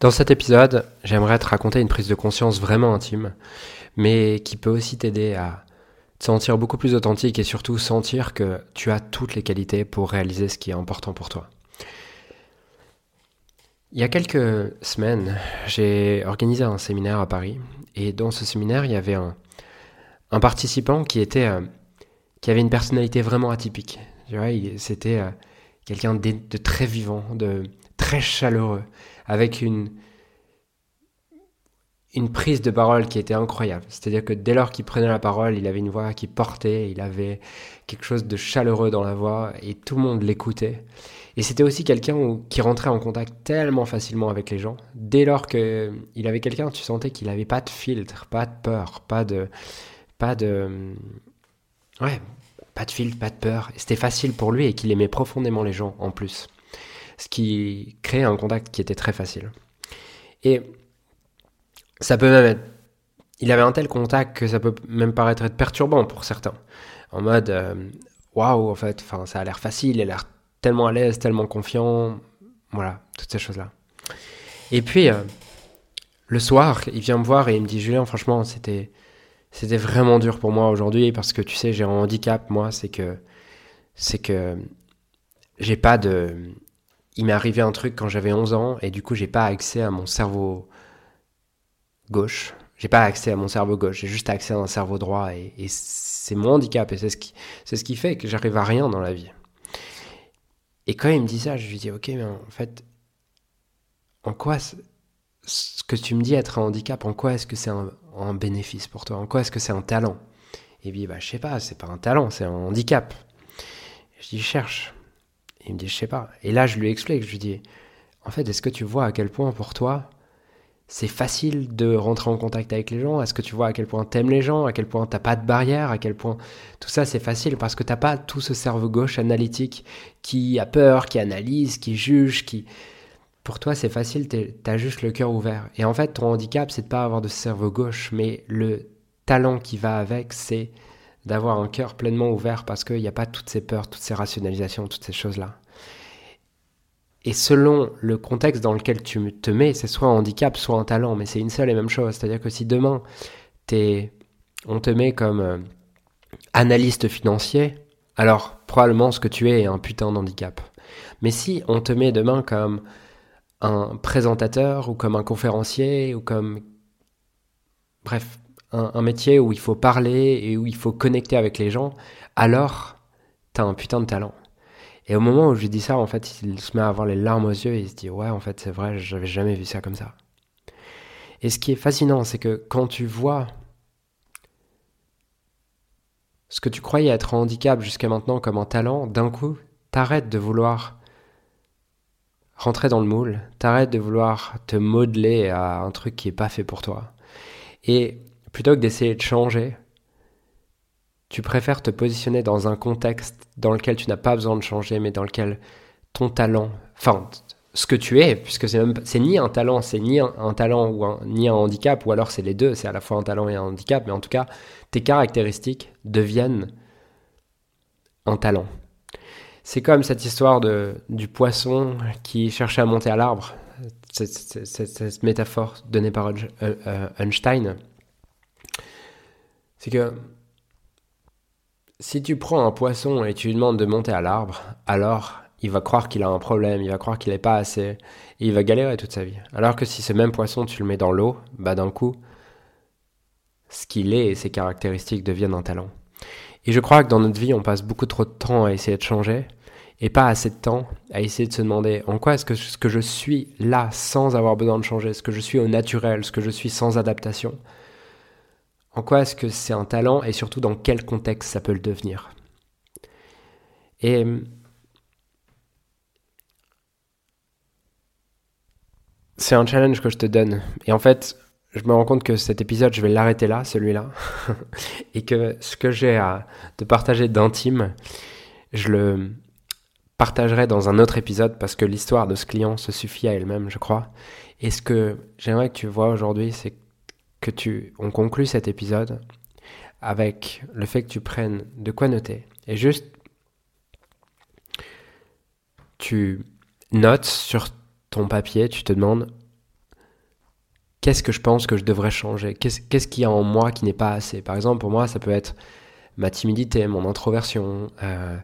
Dans cet épisode, j'aimerais te raconter une prise de conscience vraiment intime, mais qui peut aussi t'aider à te sentir beaucoup plus authentique et surtout sentir que tu as toutes les qualités pour réaliser ce qui est important pour toi. Il y a quelques semaines, j'ai organisé un séminaire à Paris et dans ce séminaire, il y avait un, participant qui était euh, qui avait une personnalité vraiment atypique. C'était euh, quelqu'un de, très vivant, de très chaleureux, avec une, une prise de parole qui était incroyable. C'est-à-dire que dès lors qu'il prenait la parole, il avait une voix qui portait, il avait quelque chose de chaleureux dans la voix et tout le monde l'écoutait. Et c'était aussi quelqu'un qui rentrait en contact tellement facilement avec les gens. Dès lors qu'il avait quelqu'un, tu sentais qu'il n'avait pas de filtre, pas de peur, pas de... Pas de... Ouais, pas de filtre, pas de peur. C'était facile pour lui et qu'il aimait profondément les gens en plus. Ce qui créait un contact qui était très facile. Et ça peut même être. Il avait un tel contact que ça peut même paraître être perturbant pour certains. En mode, euh, waouh, en fait, ça a l'air facile, il a l'air tellement à l'aise, tellement confiant. Voilà, toutes ces choses-là. Et puis, euh, le soir, il vient me voir et il me dit Julien, franchement, c'était c'était vraiment dur pour moi aujourd'hui parce que tu sais, j'ai un handicap, moi, c'est que c'est que j'ai pas de. Il m'est arrivé un truc quand j'avais 11 ans et du coup, j'ai pas accès à mon cerveau gauche. J'ai pas accès à mon cerveau gauche, j'ai juste accès à un cerveau droit et, c'est mon handicap et c'est ce qui, fait que j'arrive à rien dans la vie. Et quand il me dit ça, je lui dis ok, mais en fait, en quoi ce que tu me dis être un handicap, en quoi est-ce que c'est un, bénéfice pour toi? En quoi est-ce que c'est un talent? Et puis, bah, je sais pas, c'est pas un talent, c'est un handicap. je dis, cherche. Il me dit, je sais pas. Et là, je lui explique, je lui dis, en fait, est-ce que tu vois à quel point pour toi, c'est facile de rentrer en contact avec les gens? Est-ce que tu vois à quel point t'aimes les gens? À quel point t'as pas de barrière? À quel point tout ça c'est facile? Parce que t'as pas tout ce cerveau gauche analytique qui a peur, qui analyse, qui juge, qui pour toi, c'est facile, t'as juste le cœur ouvert. Et en fait, ton handicap, c'est de pas avoir de cerveau gauche, mais le talent qui va avec, c'est d'avoir un cœur pleinement ouvert parce qu'il n'y a pas toutes ces peurs, toutes ces rationalisations, toutes ces choses-là. Et selon le contexte dans lequel tu te mets, c'est soit un handicap, soit un talent, mais c'est une seule et même chose. C'est-à-dire que si demain, es, on te met comme euh, analyste financier, alors probablement ce que tu es est un putain d'handicap. Mais si on te met demain comme un présentateur ou comme un conférencier ou comme... Bref, un, métier où il faut parler et où il faut connecter avec les gens, alors t'as un putain de talent. Et au moment où je dis ça, en fait, il se met à avoir les larmes aux yeux et il se dit Ouais, en fait, c'est vrai, j'avais jamais vu ça comme ça. Et ce qui est fascinant, c'est que quand tu vois ce que tu croyais être un handicap jusqu'à maintenant comme un talent, d'un coup, t'arrêtes de vouloir rentrer dans le moule, t'arrêtes de vouloir te modeler à un truc qui est pas fait pour toi. Et plutôt que d'essayer de changer, tu préfères te positionner dans un contexte dans lequel tu n'as pas besoin de changer, mais dans lequel ton talent, enfin, ce que tu es, puisque c'est ni un talent, c'est ni un, talent ou ni un handicap, ou alors c'est les deux, c'est à la fois un talent et un handicap, mais en tout cas, tes caractéristiques deviennent un talent. C'est comme cette histoire de, du poisson qui cherchait à monter à l'arbre, cette, métaphore donnée par euh, euh, Einstein. C'est que si tu prends un poisson et tu lui demandes de monter à l'arbre, alors il va croire qu'il a un problème, il va croire qu'il n'est pas assez, et il va galérer toute sa vie. Alors que si ce même poisson, tu le mets dans l'eau, bah d'un coup, ce qu'il est et ses caractéristiques deviennent un talent. Et je crois que dans notre vie, on passe beaucoup trop de temps à essayer de changer et pas assez de temps à essayer de se demander en quoi est-ce que ce que je suis là sans avoir besoin de changer, ce que je suis au naturel, ce que je suis sans adaptation, en quoi est-ce que c'est un talent et surtout dans quel contexte ça peut le devenir? Et c'est un challenge que je te donne. Et en fait, je me rends compte que cet épisode, je vais l'arrêter là, celui-là, et que ce que j'ai à te partager d'intime, je le partagerai dans un autre épisode parce que l'histoire de ce client se suffit à elle-même, je crois. Et ce que j'aimerais que tu vois aujourd'hui, c'est que tu, on conclut cet épisode avec le fait que tu prennes de quoi noter. Et juste tu notes sur ton papier, tu te demandes qu'est-ce que je pense que je devrais changer? Qu'est-ce qu'il y a en moi qui n'est pas assez? Par exemple, pour moi, ça peut être ma timidité, mon introversion, euh,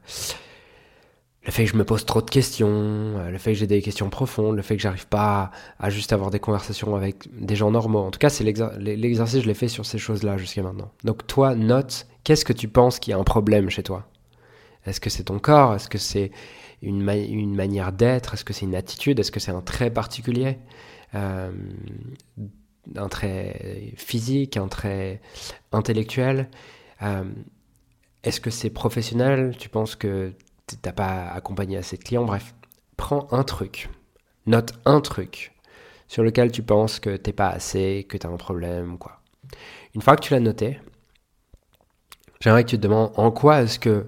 le fait que je me pose trop de questions, euh, le fait que j'ai des questions profondes, le fait que j'arrive pas à, juste avoir des conversations avec des gens normaux. En tout cas, c'est l'exercice, je l'ai fait sur ces choses-là jusqu'à maintenant. Donc toi, note, qu'est-ce que tu penses qu'il y a un problème chez toi? Est-ce que c'est ton corps? Est-ce que c'est une, manière d'être? Est-ce que c'est une attitude? Est-ce que c'est un trait particulier? Euh, Un trait physique, un trait intellectuel? Euh, Est-ce que c'est professionnel? Tu penses que t'as pas accompagné assez de clients, bref. Prends un truc, note un truc sur lequel tu penses que t'es pas assez, que tu as un problème quoi. Une fois que tu l'as noté, j'aimerais que tu te demandes en quoi est-ce que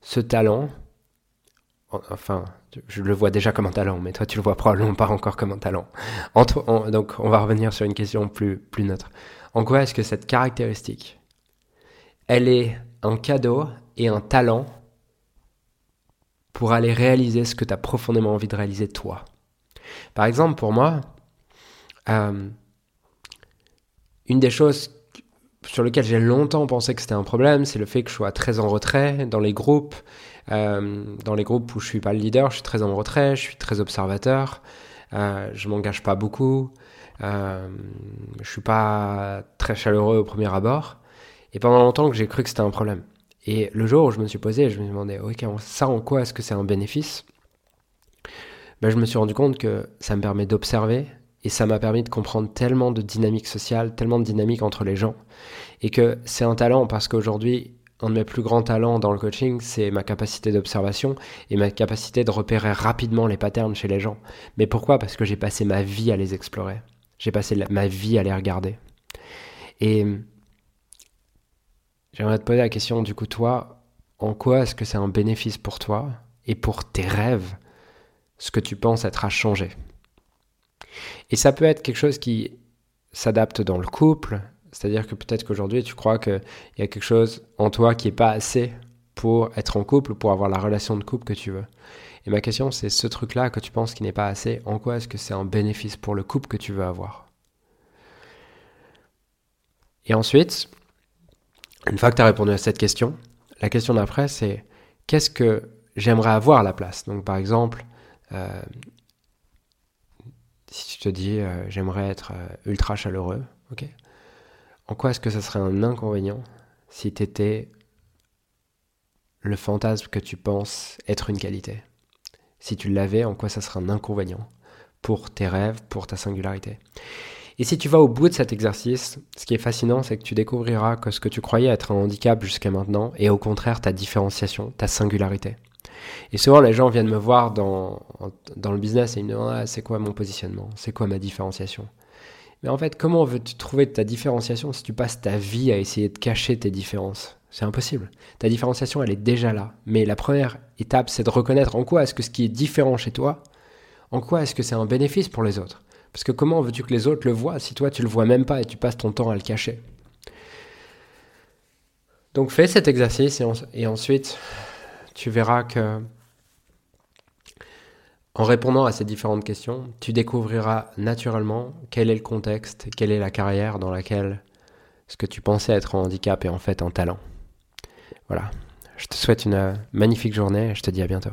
ce talent, enfin, je le vois déjà comme un talent, mais toi tu le vois probablement pas encore comme un talent. donc on va revenir sur une question plus, plus neutre. En quoi est-ce que cette caractéristique, elle est un cadeau et un talent pour aller réaliser ce que tu as profondément envie de réaliser toi. Par exemple, pour moi, euh, une des choses sur lesquelles j'ai longtemps pensé que c'était un problème, c'est le fait que je sois très en retrait dans les groupes. Euh, dans les groupes où je suis pas le leader, je suis très en retrait, je suis très observateur, euh, je m'engage pas beaucoup, euh, je suis pas très chaleureux au premier abord. Et pendant longtemps que j'ai cru que c'était un problème. Et le jour où je me suis posé, je me demandais, ok, ça en quoi est-ce que c'est un bénéfice? Ben, Je me suis rendu compte que ça me permet d'observer et ça m'a permis de comprendre tellement de dynamique sociale, tellement de dynamique entre les gens. Et que c'est un talent parce qu'aujourd'hui, un de mes plus grands talents dans le coaching, c'est ma capacité d'observation et ma capacité de repérer rapidement les patterns chez les gens. Mais pourquoi? Parce que j'ai passé ma vie à les explorer. J'ai passé ma vie à les regarder. Et J'aimerais te poser la question, du coup, toi, en quoi est-ce que c'est un bénéfice pour toi et pour tes rêves, ce que tu penses être à changer? Et ça peut être quelque chose qui s'adapte dans le couple, c'est-à-dire que peut-être qu'aujourd'hui, tu crois qu'il y a quelque chose en toi qui n'est pas assez pour être en couple, pour avoir la relation de couple que tu veux. Et ma question, c'est ce truc-là que tu penses qui n'est pas assez, en quoi est-ce que c'est un bénéfice pour le couple que tu veux avoir? Et ensuite, une fois que tu as répondu à cette question, la question d'après, c'est qu'est-ce que j'aimerais avoir la place? Donc, par exemple, euh, si tu te dis euh, j'aimerais être euh, ultra chaleureux, ok? En quoi est-ce que ça serait un inconvénient si tu étais le fantasme que tu penses être une qualité? Si tu l'avais, en quoi ça serait un inconvénient pour tes rêves, pour ta singularité? Et si tu vas au bout de cet exercice, ce qui est fascinant, c'est que tu découvriras que ce que tu croyais être un handicap jusqu'à maintenant est au contraire ta différenciation, ta singularité. Et souvent, les gens viennent me voir dans, le business et ils me demandent ah, c'est quoi mon positionnement? C'est quoi ma différenciation? Mais en fait, comment veux-tu trouver ta différenciation si tu passes ta vie à essayer de cacher tes différences? C'est impossible. Ta différenciation, elle est déjà là. Mais la première étape, c'est de reconnaître en quoi est-ce que ce qui est différent chez toi, en quoi est-ce que c'est un bénéfice pour les autres parce que comment veux-tu que les autres le voient si toi tu le vois même pas et tu passes ton temps à le cacher Donc fais cet exercice et, ensuite tu verras que en répondant à ces différentes questions, tu découvriras naturellement quel est le contexte, quelle est la carrière dans laquelle ce que tu pensais être un handicap est en fait un talent. Voilà. Je te souhaite une magnifique journée et je te dis à bientôt.